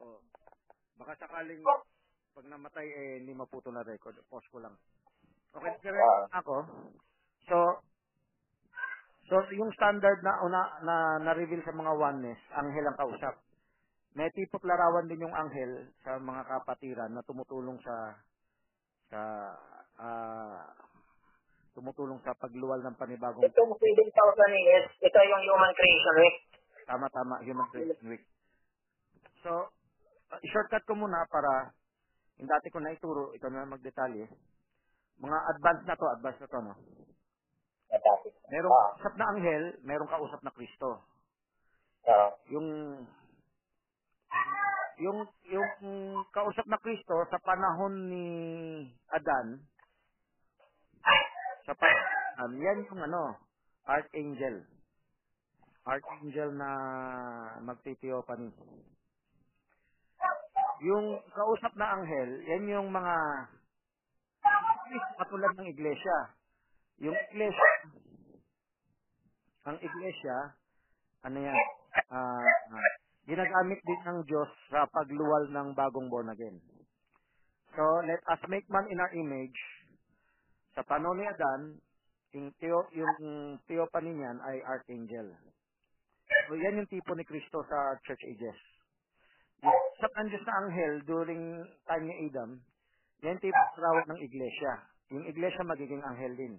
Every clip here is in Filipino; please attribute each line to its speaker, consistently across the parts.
Speaker 1: Oh. Baka sakaling pag namatay eh hindi maputo na record. Pause ko lang. Okay, kaya
Speaker 2: Ah.
Speaker 1: ako. So So yung standard na una na na-reveal sa mga oneness, anghel ang kausap. May tipot larawan din yung anghel sa mga kapatiran na tumutulong sa sa ah, tumutulong sa pagluwal ng panibagong
Speaker 2: Itong 7,000 years, ito yung human creation week.
Speaker 1: Tama-tama, Human Creation Week. So, uh, shortcut ko muna para yung dati ko na ituro, ito na magdetalye. Mga advanced na to, advanced na to, no?
Speaker 2: Fantastic.
Speaker 1: Merong
Speaker 2: Ah.
Speaker 1: kausap na anghel, merong kausap na Kristo.
Speaker 2: Ah.
Speaker 1: Yung yung yung kausap na Kristo sa panahon ni Adan sa panahon, yan yung ano, archangel. Archangel na magtitiyopan. Yung kausap na anghel, yan yung mga katulad ng iglesia. Yung iglesia, ang iglesia, ano yan, ah, ginagamit din ng Diyos sa pagluwal ng bagong born again. So, let us make man in our image. Sa panahon ni Adan, yung, teo, yung theophany niyan ay archangel. So, yan yung tipo ni Kristo sa church ages. Sa na anghel during time ni Adam, yan tipo rawat ng iglesia. Yung iglesia magiging anghel din.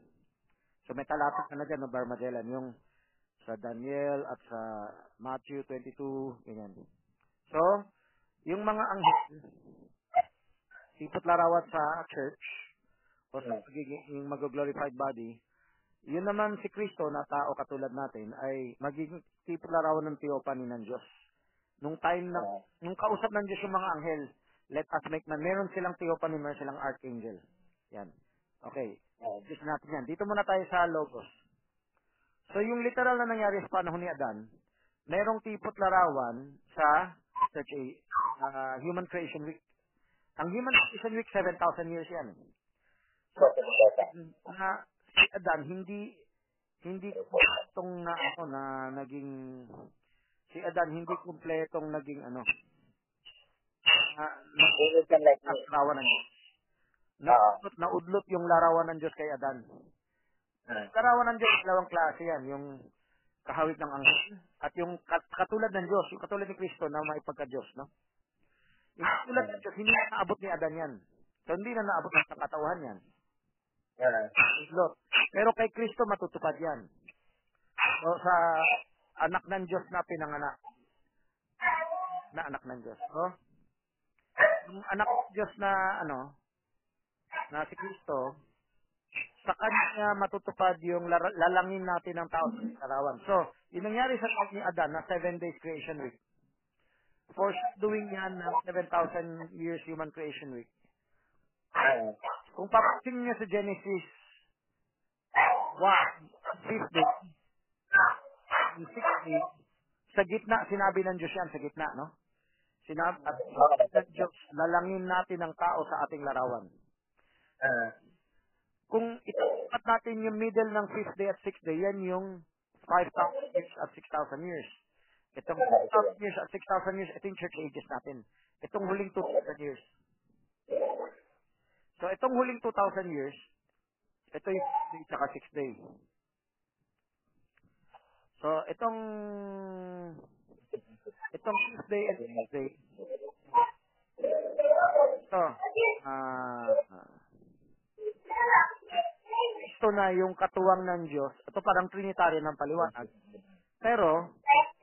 Speaker 1: So, may talapit na na dyan, no, Barmagellan, yung sa Daniel at sa Matthew 22, ganyan. So, yung mga anghel, tipot larawat sa church, o sa magiging yung mag-glorified body, yun naman si Kristo na tao katulad natin ay magiging tipot larawan ng theophany ng Diyos. Nung time na, nung kausap ng Diyos yung mga anghel, let us make man, meron silang theophany, meron silang archangel. Yan. Okay. Diyos natin yan. Dito muna tayo sa Logos. So, yung literal na nangyari sa panahon ni Adan, merong tipot larawan sa church age, uh, Human Creation Week. Ang Human Creation Week, 7,000 years yan. So, na si Adan, hindi, hindi kumpletong na, ano, na naging, si Adan, hindi kumpletong naging, ano, na, na, larawan ng Diyos.
Speaker 2: Ah.
Speaker 1: Naudlot, naudlot yung larawan ng Diyos kay Adan.
Speaker 2: Hmm.
Speaker 1: Larawan ng Diyos, dalawang klase yan. Yung kahawig ng anghel at yung kat- katulad ng Diyos, yung katulad ni Kristo na may pagka-Diyos, no? Yung katulad ng Diyos, hindi na naabot ni Adan yan. So, hindi na naabot ng katauhan yan.
Speaker 2: Ah.
Speaker 1: Lot. Pero kay Kristo matutupad yan. So, sa Anak ng Diyos na pinanganak. Na anak ng Diyos. Oh? Yung anak ng Diyos na ano, na si Kristo, sa kanya matutupad yung lalangin natin ng tao sa karawan. So, yung nangyari sa tao ni Adan na seven days creation week. For doing yan ng 7,000 years human creation week.
Speaker 2: Uh,
Speaker 1: kung papasin niya sa Genesis 1, 60, sa gitna, sinabi ng Diyos yan, sa gitna, no? Sinabi at ng Diyos, lalangin natin ang tao sa ating larawan.
Speaker 2: Uh,
Speaker 1: Kung itapat natin yung middle ng 5th day at 6th day, yan yung 5,000 years at 6,000 years. Itong 6,000 years at 6,000 years, ito yung church ages natin. Itong huling 2,000 years. So, itong huling 2,000 years, ito yung 6th day at 6th day. So, itong itong 5th day and 6th day, ito, ah, ito na yung katuwang ng Diyos. Ito parang Trinitarian ng paliwanag. Pero,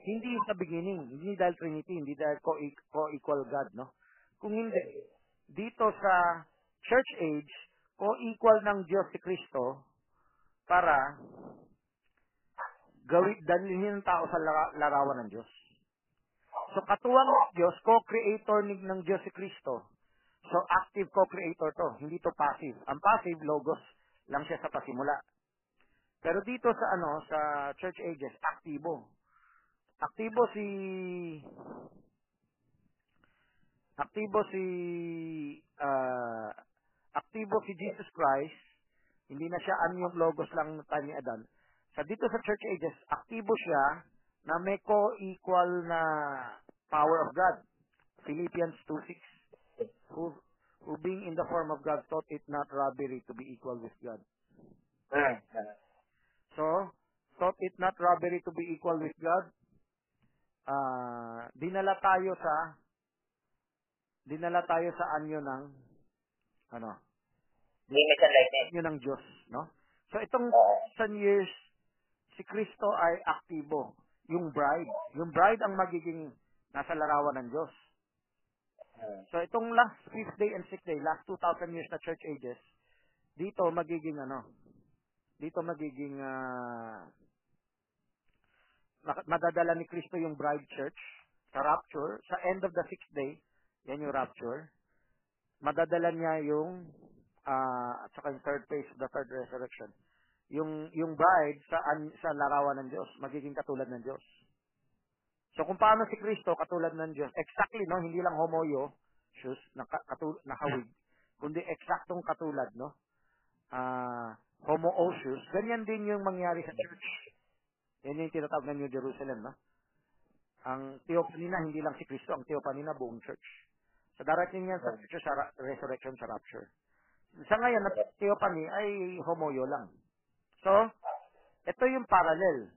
Speaker 1: hindi sa beginning. Hindi dahil Trinity, hindi dahil co- co-equal God, no? Kung hindi, dito sa church age, co-equal ng Diyos si Kristo para gawin, dalhin ng tao sa lara- larawan ng Diyos. So, katuwang ng Diyos, co-creator ng Diyos si Kristo. So, active co-creator to, hindi to passive. Ang passive, logos lang siya sa pasimula. Pero dito sa ano, sa church ages, aktibo. Aktibo si aktibo si ah, aktibo si Jesus Christ. Hindi na siya ano yung logos lang time ni Adan. Sa dito sa church ages, aktibo siya na may co-equal na power of God. Philippians 2.6 who, who being in the form of God thought it not robbery to be equal with God.
Speaker 2: Uh,
Speaker 1: So, thought it not robbery to be equal with God. Ah, dinala tayo sa dinala tayo sa anyo ng ano,
Speaker 2: Limits and lightning.
Speaker 1: anyo ng Diyos, no? So itong
Speaker 2: Oo.
Speaker 1: 1000 years si Kristo ay aktibo, yung bride. Yung bride ang magiging nasa larawan ng Diyos. So itong last fifth day and sixth day, last 2,000 years na church ages, dito magiging ano, dito magiging mak- madadala ni Kristo yung bride church sa rapture, sa end of the sixth day, yan yung rapture, madadala niya yung ah, at saka yung third phase of the third resurrection. Yung yung bride sa an- sa larawan ng Diyos, magiging katulad ng Diyos. So kung paano si Kristo katulad ng Diyos, exactly no, hindi lang homoyo, shoes, naka, katul, nakawig, kundi eksaktong katulad, no? Ah, homoousios, ganyan din yung mangyari sa church. Yan yung tinatawag na New Jerusalem, no? Ang theophany na, hindi lang si Kristo, ang theophany na buong church. So darating yan sa church, sa resurrection, sa rapture. Sa ngayon, na theophany ay homoyo lang. So, ito yung parallel.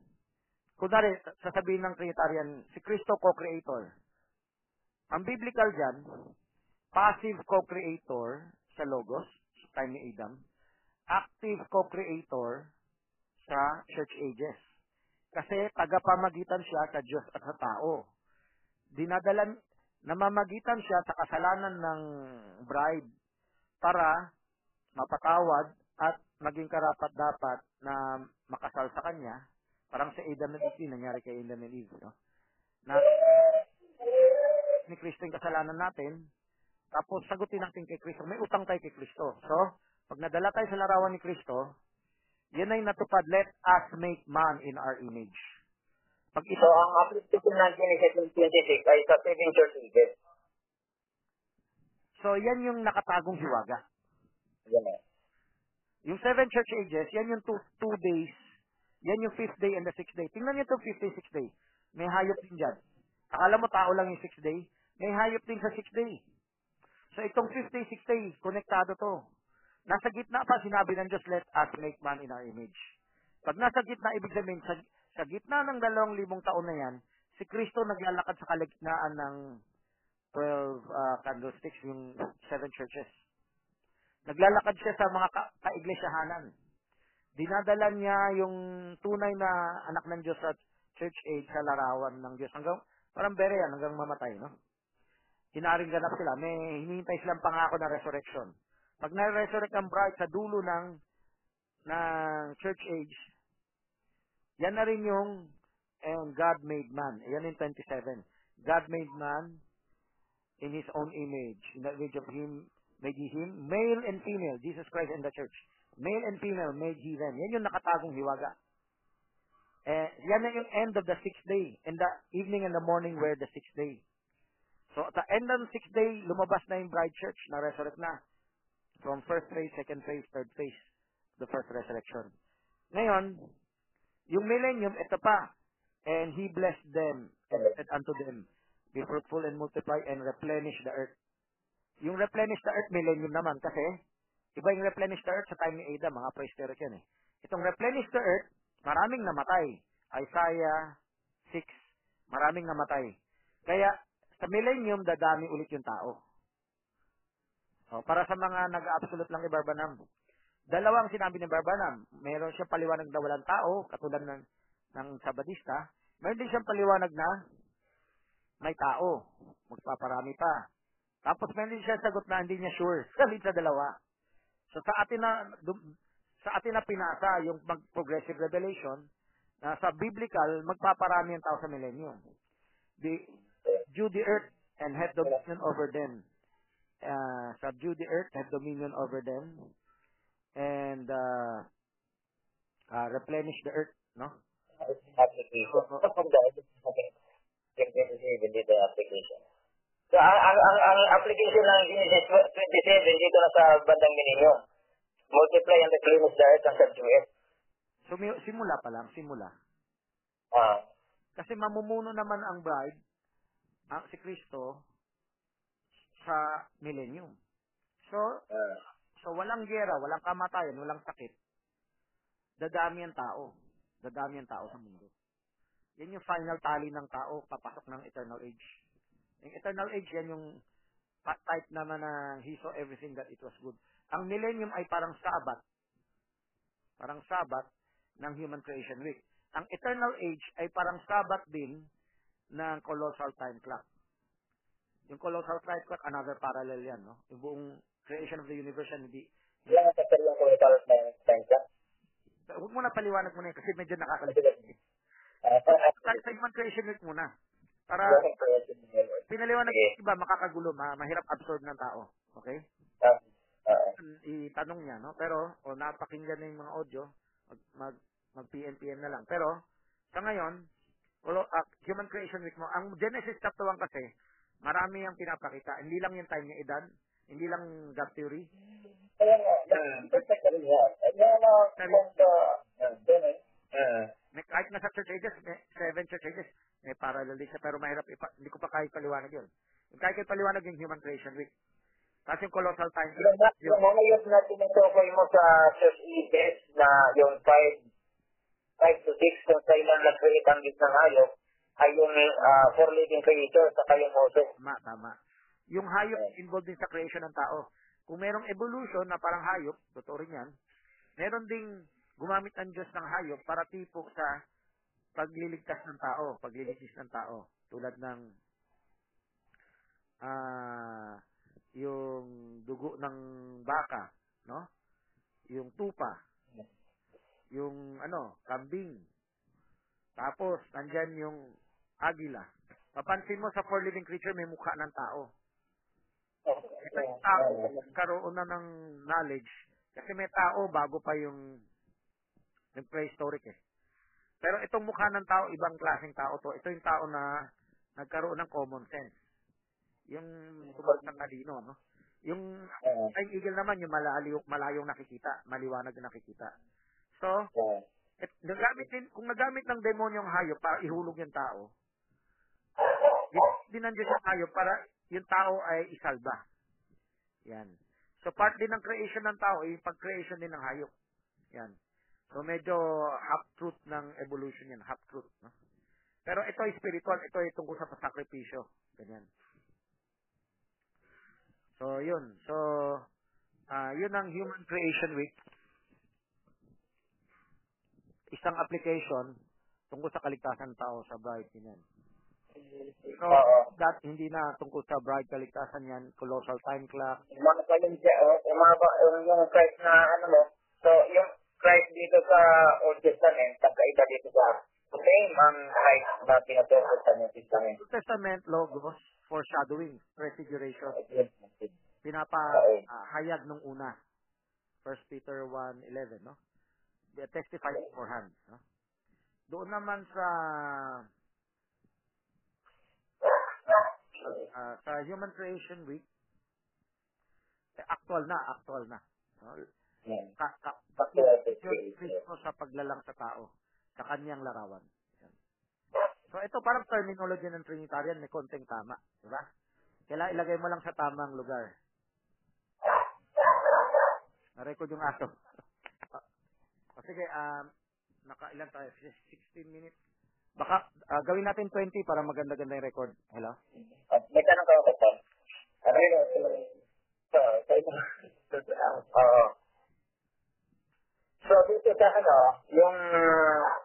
Speaker 1: Kunwari, sasabihin ng Trinitarian, si Kristo co-creator. Ang biblical dyan, passive co-creator sa Logos, sa time ni Adam, active co-creator sa church ages. Kasi tagapamagitan siya sa Diyos at sa tao. Dinadalan, namamagitan siya sa kasalanan ng bride para mapatawad at maging karapat dapat na makasal sa kanya. Parang sa Adam and Eve, nangyari kay Adam and Eve. No? Na ni Kristo yung kasalanan natin, tapos sagutin natin kay Kristo. May utang tayo kay Kristo. So, pag nadala tayo sa larawan ni Kristo, yan ay natupad, let us make man in our image. Pag
Speaker 2: So,
Speaker 1: ito,
Speaker 2: ang application ng Genesis 26 ay sa seven church ages.
Speaker 1: so yan yung nakatagong hiwaga.
Speaker 2: Yan.
Speaker 1: Yung seven church ages, yan yung two, two days, yan yung fifth day and the sixth day. Tingnan niyo itong fifth day, sixth day. May hayop din dyan. Akala mo tao lang yung sixth day, may hayop din sa sixth day. So itong fifth day, sixth day, konektado to. Nasa gitna pa, sinabi ng Diyos, let us make man in our image. Pag nasa gitna, ibig sabihin, sa, sa gitna ng dalawang libong taon na yan, si Kristo naglalakad sa kalagitnaan ng 12 uh, candlesticks, yung seven churches. Naglalakad siya sa mga ka- kaiglesia,hanan. Dinadala niya yung tunay na anak ng Diyos at church age sa larawan ng Diyos. Hanggang, parang bere yan, hanggang mamatay, no? Hinaring ganap sila. May hinihintay silang pangako na resurrection. Pag na-resurrect ang bride sa dulo ng ng church age, yan na rin yung and God made man. Yan yung 27. God made man in His own image. In the image of Him, made He Him. Male and female, Jesus Christ and the church. Male and female, made He them. Yan yung nakatagong hiwaga. Eh, yan na yung end of the sixth day. In the evening and the morning were the sixth day. So, at the end of the sixth day, lumabas na yung bride church, na-resurrect na. From first phase, second phase, third phase, the first resurrection. Ngayon, yung millennium, ito pa. And He blessed them and said unto them, Be fruitful and multiply and replenish the earth. Yung replenish the earth, millennium naman. Kasi, iba yung replenish the earth sa time ni Adam, mga prehistoric yan eh. Itong replenish the earth, maraming namatay. Isaiah 6, maraming namatay. Kaya, sa millennium, dadami ulit yung tao. O, para sa mga nag-absolute lang ni Barbanam, dalawang sinabi ni Barbanam. Meron siyang paliwanag na walang tao, katulad ng, ng Sabadista. Meron din siyang paliwanag na may tao. Magpaparami pa. Tapos meron siya sagot na hindi niya sure. Salit sa dalawa. So sa atin na sa atin na pinasa yung progressive revelation na sa biblical magpaparami ang tao sa millennium. The Jew the earth and have dominion over them. Uh, subdue the earth, have dominion over them, and uh, uh, replenish the earth, no?
Speaker 2: application. So, from the Genesis 27, dito yung application. So, ang, ang, ang, ang application ng Genesis 27 dito na sa bandang millennium. Multiply and the earth and subdue it.
Speaker 1: So, simula pa lang, simula.
Speaker 2: Ah,
Speaker 1: Kasi mamumuno naman ang bride, ang si Kristo, sa millennium. So,
Speaker 2: Ah.
Speaker 1: so walang gera, walang kamatayan, walang sakit. Dadami ang tao. Dadami ang tao sa mundo. Yan yung final tally ng tao papasok ng eternal age. Yung eternal age, yan yung type naman na he saw everything that it was good. Ang millennium ay parang sabat. Parang sabat ng human creation week. Ang eternal age ay parang sabat din ng colossal time clock. Yung colossal time clock, another parallel yan, no? Yung buong creation of the universe yan, hindi.
Speaker 2: Ilan ang sasali yung ng time clock?
Speaker 1: Huwag mo na paliwanag mo na yun kasi medyo nakakalito.
Speaker 2: Ah, sa
Speaker 1: Sa, sa human creation week muna. Para pinaliwanag yung iba, makakagulo, ma mahirap absorb ng tao. Okay?
Speaker 2: Ah, ah,
Speaker 1: itanong niya, no? Pero, o napakinggan na yung mga audio, mag, mag, mag PM-PM na lang. Pero, sa ngayon, ulo, ah, Human Creation Week mo, ang Genesis chapter 1 kasi, marami ang pinapakita. Hindi lang yung time niya edad, hindi lang God theory.
Speaker 2: Kaya nga, rin yan. Yan ang kung sa. Ah,
Speaker 1: May, kahit na sa church ages, may seven church ages, may parallel din siya, pero mahirap, ipa, hindi ko pa kahit paliwanag yun. Yung kahit kahit paliwanag yung Human Creation Week. Tapos yung Colossal Time,
Speaker 2: Yung, na- yung mga yun na tinutukoy mo sa church ages na yung 5 5 to 6 kung kailan nag-create ang ng hayop ay yung ah, four living creatures saka yung Moses.
Speaker 1: Tama, tama. Yung hayop involved din sa creation ng tao. Kung merong evolution na parang hayop, totoo rin yan, meron ding gumamit ang Diyos ng hayop para tipo sa pagliligtas ng tao, paglilitis ng tao. Tulad ng ah yung dugo ng baka, no? Yung tupa, yung ano, kambing. Tapos, nandyan yung agila. Papansin mo sa four living creature may mukha ng tao. Ito yung tao, karoon na ng knowledge. Kasi may tao bago pa yung, yung prehistoric eh. Pero itong mukha ng tao, ibang klaseng tao to. Ito yung tao na nagkaroon ng common sense. Yung tungkol sa talino, no? Yung ay eagle naman, yung malayo, malayong nakikita, maliwanag na nakikita. So, et, nagamit din, kung nagamit ng demonyo ang hayop para ihulog yung tao, din nandiyan yung hayop para yung tao ay isalba. Yan. So, part din ng creation ng tao, ay pag-creation din ng hayop. Yan. So, medyo half-truth ng evolution yan, half-truth. No? Pero ito ay spiritual, ito ay tungkol sa pasakripisyo. Ganyan. So, yun. So, ah yun ang Human Creation Week. Isang application tungkol sa kaligtasan ng tao sa bride yan. So, that hindi na tungkol sa bride kaligtasan yan, colossal time clock.
Speaker 2: Yung mga pa yung, oh, yung mga ba, yung, yung Christ na ano mo, so yung Christ dito sa Old Testament, pagkaiba dito sa same ang height na pinatungkol sa New Testament.
Speaker 1: New Testament logos, foreshadowing, prefiguration, pinapa
Speaker 2: Oo.
Speaker 1: ah, hayag nung una. 1 Peter 1:11, no? They testify beforehand, no? Doon naman sa ah, sa Human Creation Week, eh, actual na, actual na. No?
Speaker 2: Yan.
Speaker 1: Ka, ka, Kristo sa paglalang sa tao, sa kanyang larawan. Yan. So ito parang terminology ng Trinitarian, may konting tama, di ba? Kailangan ilagay mo lang sa tamang lugar. Na-record yung aso. o sige, um, nakailan tayo? 16 minutes. Baka ah, gawin natin 20 para maganda-ganda yung record. Hello?
Speaker 2: May tanong kayo ko, Tom. Ano yun? So, sa ito. Oo. So, dito sa ano, yung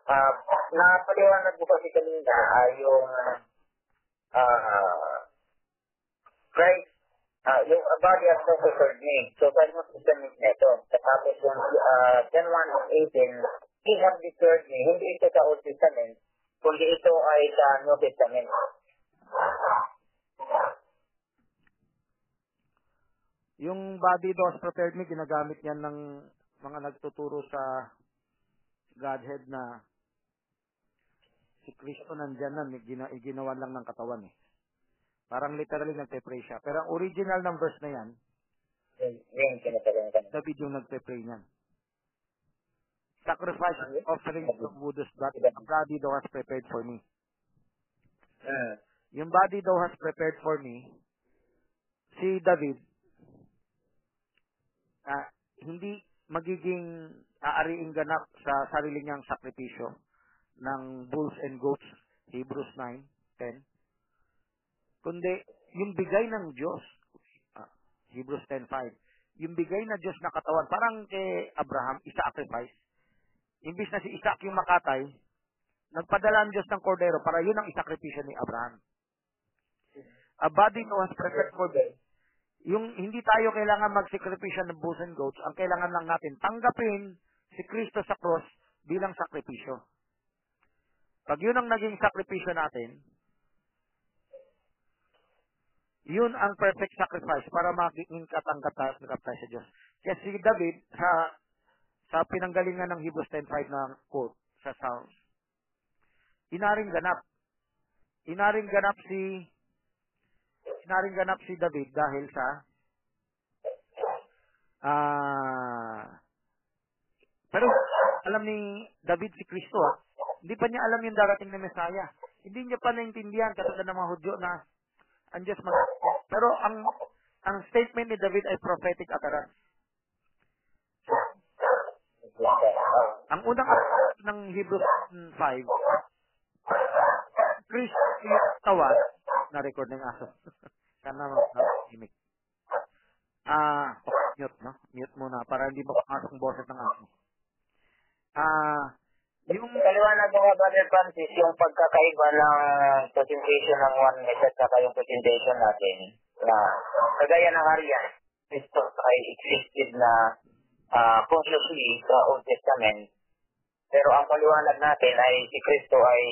Speaker 2: uh, napaliwanag mo kasi kanina ay yung uh, Christ, ah yung body has no preferred name. So, sabi mo sa name nito. Tapos yung uh, John 1 18, He have declared me. Hindi ito sa Old Testament, kundi ito ay sa New Testament.
Speaker 1: Yung body dose prepared me, ginagamit yan ng mga nagtuturo sa Godhead na si Kristo nandyan na, gina, ginawan lang ng katawan eh. Parang literally nagpe-pray siya. Pero ang original ng verse na yan,
Speaker 2: ko.
Speaker 1: David yung nagpe-pray niyan. Sacrifice and offering of woodest blood, the body thou hast prepared for me.
Speaker 2: Mm.
Speaker 1: Yung body thou hast prepared for me, si David, ah, hindi magiging aariing ganap sa sarili niyang sakripisyo ng bulls and goats, Hebrews 9, 10. Kundi, yung bigay ng Diyos, ah, Hebrews 10.5, yung bigay na Diyos na katawan, parang kay Abraham, isa-sacrifice. Imbis na si Isaac yung makatay, nagpadala ang Diyos ng kordero para yun ang isakripisyo ni Abraham. A body no was prepared for death. Yung hindi tayo kailangan magsakripisyo ng bulls and goats, ang kailangan lang natin tanggapin si Kristo sa cross bilang sakripisyo. Pag yun ang naging sakripisyo natin, yun ang perfect sacrifice para maging katanggap tayo sa Diyos. Kaya si David, sa sa pinanggalingan ng Hebrews 10.5 na quote sa Psalms, inaring ganap. Inaring ganap si inaring ganap si David dahil sa ah pero alam ni David si Kristo, ah, hindi pa niya alam yung darating na Mesaya. Hindi niya pa naintindihan katulad ng mga Hudyo na ang Diyos mag... Pero ang ang statement ni David ay prophetic utterance. Ang unang ng Hebrews 5, Kristo yung tawa, na-record ng aso. Sana mag-imik. Ah, mute, no? Mute muna para hindi mapasok ang boses ng aso. Ah, yung
Speaker 2: Kaliwanag mo nga, Brother Francis, yung pagkakaiba ng presentation ng one message at saka yung presentation natin na kagaya ng Arya, Kristo ay existed na ah, consciously sa Old Testament. Pero ang paliwanag natin ay si Kristo ay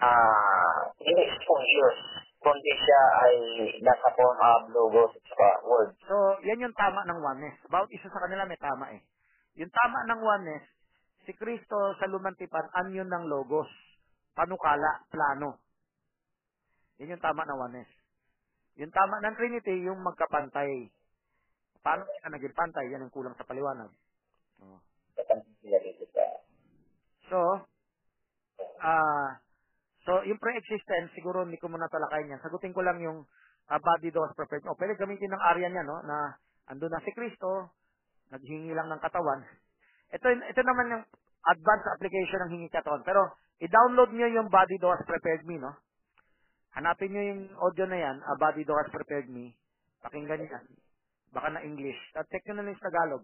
Speaker 2: ah, hindi conscious, kundi siya ay nasa form of logos saka word.
Speaker 1: So, yan yung tama ng oneness. Bawat isa sa kanila may tama eh. Yung tama ng oneness, si Kristo sa lumantipan, anyon ng logos. Panukala, plano. Yan yung tama ng oneness. Yung tama ng Trinity, yung magkapantay. Paano sila naging pantay? Yan ang kulang sa paliwanag. Oh. So, ah, so yung pre-existence, siguro hindi ko muna talakayin yan. Sagutin ko lang yung ah, body dose prepared. O, pwede gamitin ng area niya, no, na andun na si Kristo, naghingi lang ng katawan. Ito, ito naman yung advanced application ng hingi katawan. Pero, i-download niyo yung body dose prepared me, no? Hanapin niyo yung audio na yan, a body dose prepared me. Pakinggan niyo yan. Baka na English. At check nyo na lang yung Tagalog.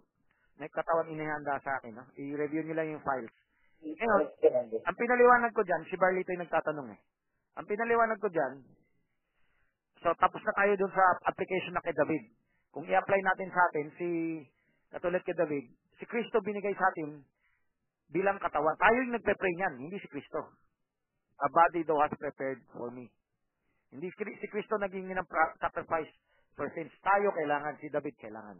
Speaker 1: May katawan inihanda sa akin, no? I-review nyo lang yung files. Ngayon, ang pinaliwanag ko dyan, si Barlito yung nagtatanong eh. Ang pinaliwanag ko dyan, so tapos na tayo dun sa application na kay David. Kung i-apply natin sa atin, si, katulad kay David, si Kristo binigay sa atin bilang katawan. Tayo yung nagpe-pray niyan, hindi si Kristo. A body thou hast prepared for me. Hindi si Kristo naging ng sacrifice for sins. Tayo kailangan, si David kailangan.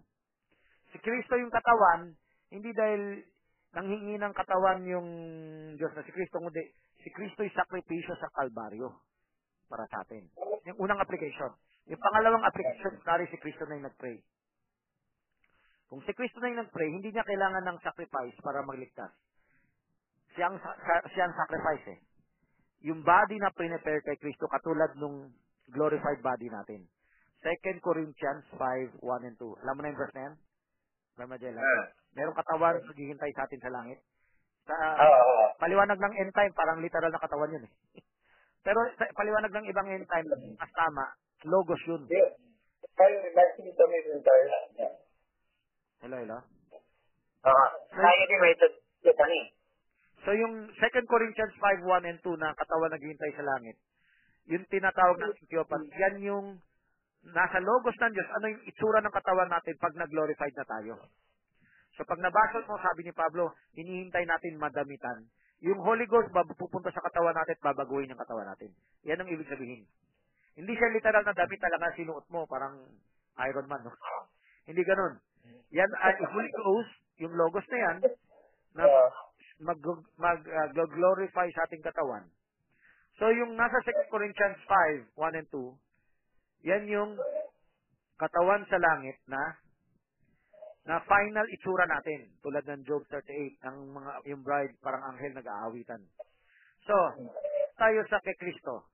Speaker 1: Si Kristo yung katawan, hindi dahil nanghingi ng katawan yung Diyos na si Kristo, kundi si Kristo yung sakripisyo sa Kalbaryo para sa atin. Yung unang application. Yung pangalawang application, kari si Kristo na yung nag-pray. Kung si Kristo na yung nag-pray, hindi niya kailangan ng sacrifice para magligtas. Siya ang, sa- sa- siya ang sacrifice eh. Yung body na prepare kay Kristo katulad nung glorified body natin. 2 Corinthians 5, 1 and 2. Alam mo na yung verse na yan? Magellan? Merong katawan naghihintay sa atin sa langit. Sa
Speaker 2: oo.
Speaker 1: paliwanag ng end time, parang literal na katawan yun eh. Pero sa paliwanag ng ibang end time, mas tama, logos yun.
Speaker 2: Kaya nakikita mo yung entire
Speaker 1: Hello, hello?
Speaker 2: Oo. Kaya din may ito ni.
Speaker 1: So yung 2 Corinthians 5, 1 and 2 na katawan naghihintay sa langit, yung tinatawag ng Theophany, yan yung nasa logos ng Diyos, ano yung itsura ng katawan natin pag nag-glorified na tayo. So pag nabasa mo, sabi ni Pablo, hinihintay natin madamitan. Yung Holy Ghost, pupunta sa katawan natin at babaguhin yung katawan natin. Yan ang ibig sabihin. Hindi siya literal na damit talaga sinuot mo, parang Iron Man, no? Hindi ganun. Yan ay Holy Ghost, yung logos na yan, na mag, mag uh, sa ating katawan. So yung nasa 2 Corinthians 5, 1 and 2, yan yung katawan sa langit na na final itsura natin tulad ng Job 38 ang mga yung bride parang anghel nag-aawitan. So, tayo sa kay Kristo.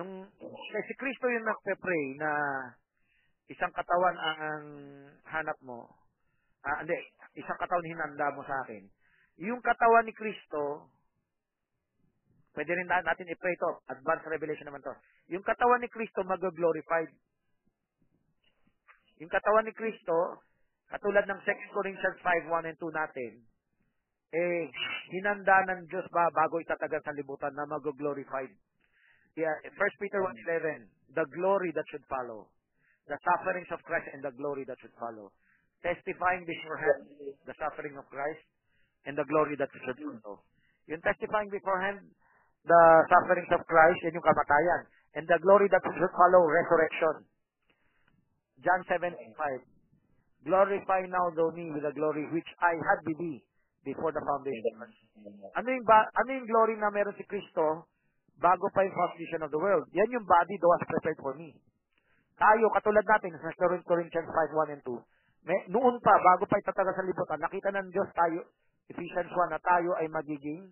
Speaker 1: Nung kay si Kristo yung nagpe-pray na isang katawan ang hanap mo, ah, hindi, isang katawan hinanda mo sa akin. Yung katawan ni Kristo, pwede rin na- natin i-pray to, advanced revelation naman to. Yung katawan ni Kristo mag-glorified. Yung katawan ni Kristo, katulad ng 2 Corinthians 5, 1 and 2 natin, eh, hinanda ng Diyos ba bago itatagal sa libutan na mag-glorified. Yeah, 1 Peter 1.11, the glory that should follow. The sufferings of Christ and the glory that should follow. Testifying beforehand the suffering of Christ and the glory that should follow. Yung testifying beforehand the sufferings of Christ, yan yung kamatayan. And the glory that should follow, resurrection. John 17.5 Glorify now thou me with the glory which I had with thee before the foundation. Ano yung, ba, ano yung glory na meron si Kristo bago pa yung foundation of the world? Yan yung body thou hast prepared for me. Tayo, katulad natin, sa 2 Corinthians 5, 1 and 2, may, noon pa, bago pa itataga sa libutan, nakita ng Diyos tayo, Ephesians 1, na tayo ay magiging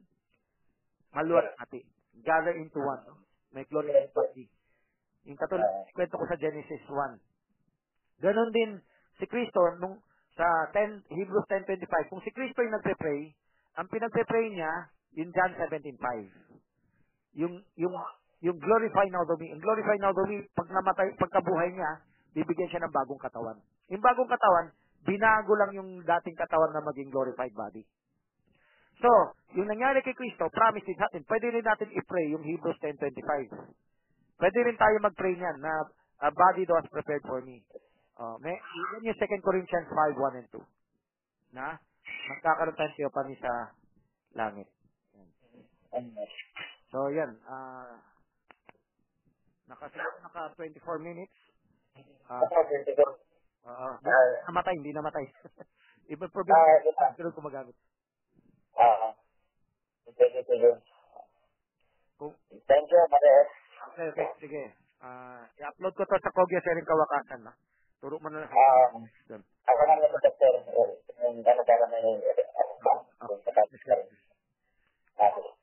Speaker 1: maluwalhati. Gather into one. No? May glorious body. Yung katulad, kwento ko sa Genesis 1. Ganon din si Kristo nung sa 10, Hebrews 10.25, kung si Kristo yung nagpe-pray, ang pinagpe-pray niya, yung John 17.5. Yung, yung, yung glorify now the me. Yung glorify now the me, pag namatay, pagkabuhay niya, bibigyan siya ng bagong katawan. Yung bagong katawan, binago lang yung dating katawan na maging glorified body. So, yung nangyari kay Kristo, promise din natin, pwede rin natin i-pray yung Hebrews 10.25. Pwede rin tayo mag-pray niyan na a body that was prepared for me. Uh, may, yan yung 2 Corinthians 5, 1 and 2. Na, magkakaroon tayo siya pa sa langit. So, yan. Uh, Naka, naka 24 minutes. Ah, uh, uh, namatay, hindi namatay. Ibang
Speaker 2: probinsya, uh,
Speaker 1: pero kumagamit.
Speaker 2: Ah, uh, sige,
Speaker 1: sige.
Speaker 2: Thank you, Mare.
Speaker 1: Okay, okay, sige. Uh, i-upload ko to sa Kogya Sering Kawakasan na. Turo mo na lang. Uh,
Speaker 2: ako
Speaker 1: na
Speaker 2: lang ito, sir. Yung ano talaga na yung... Okay.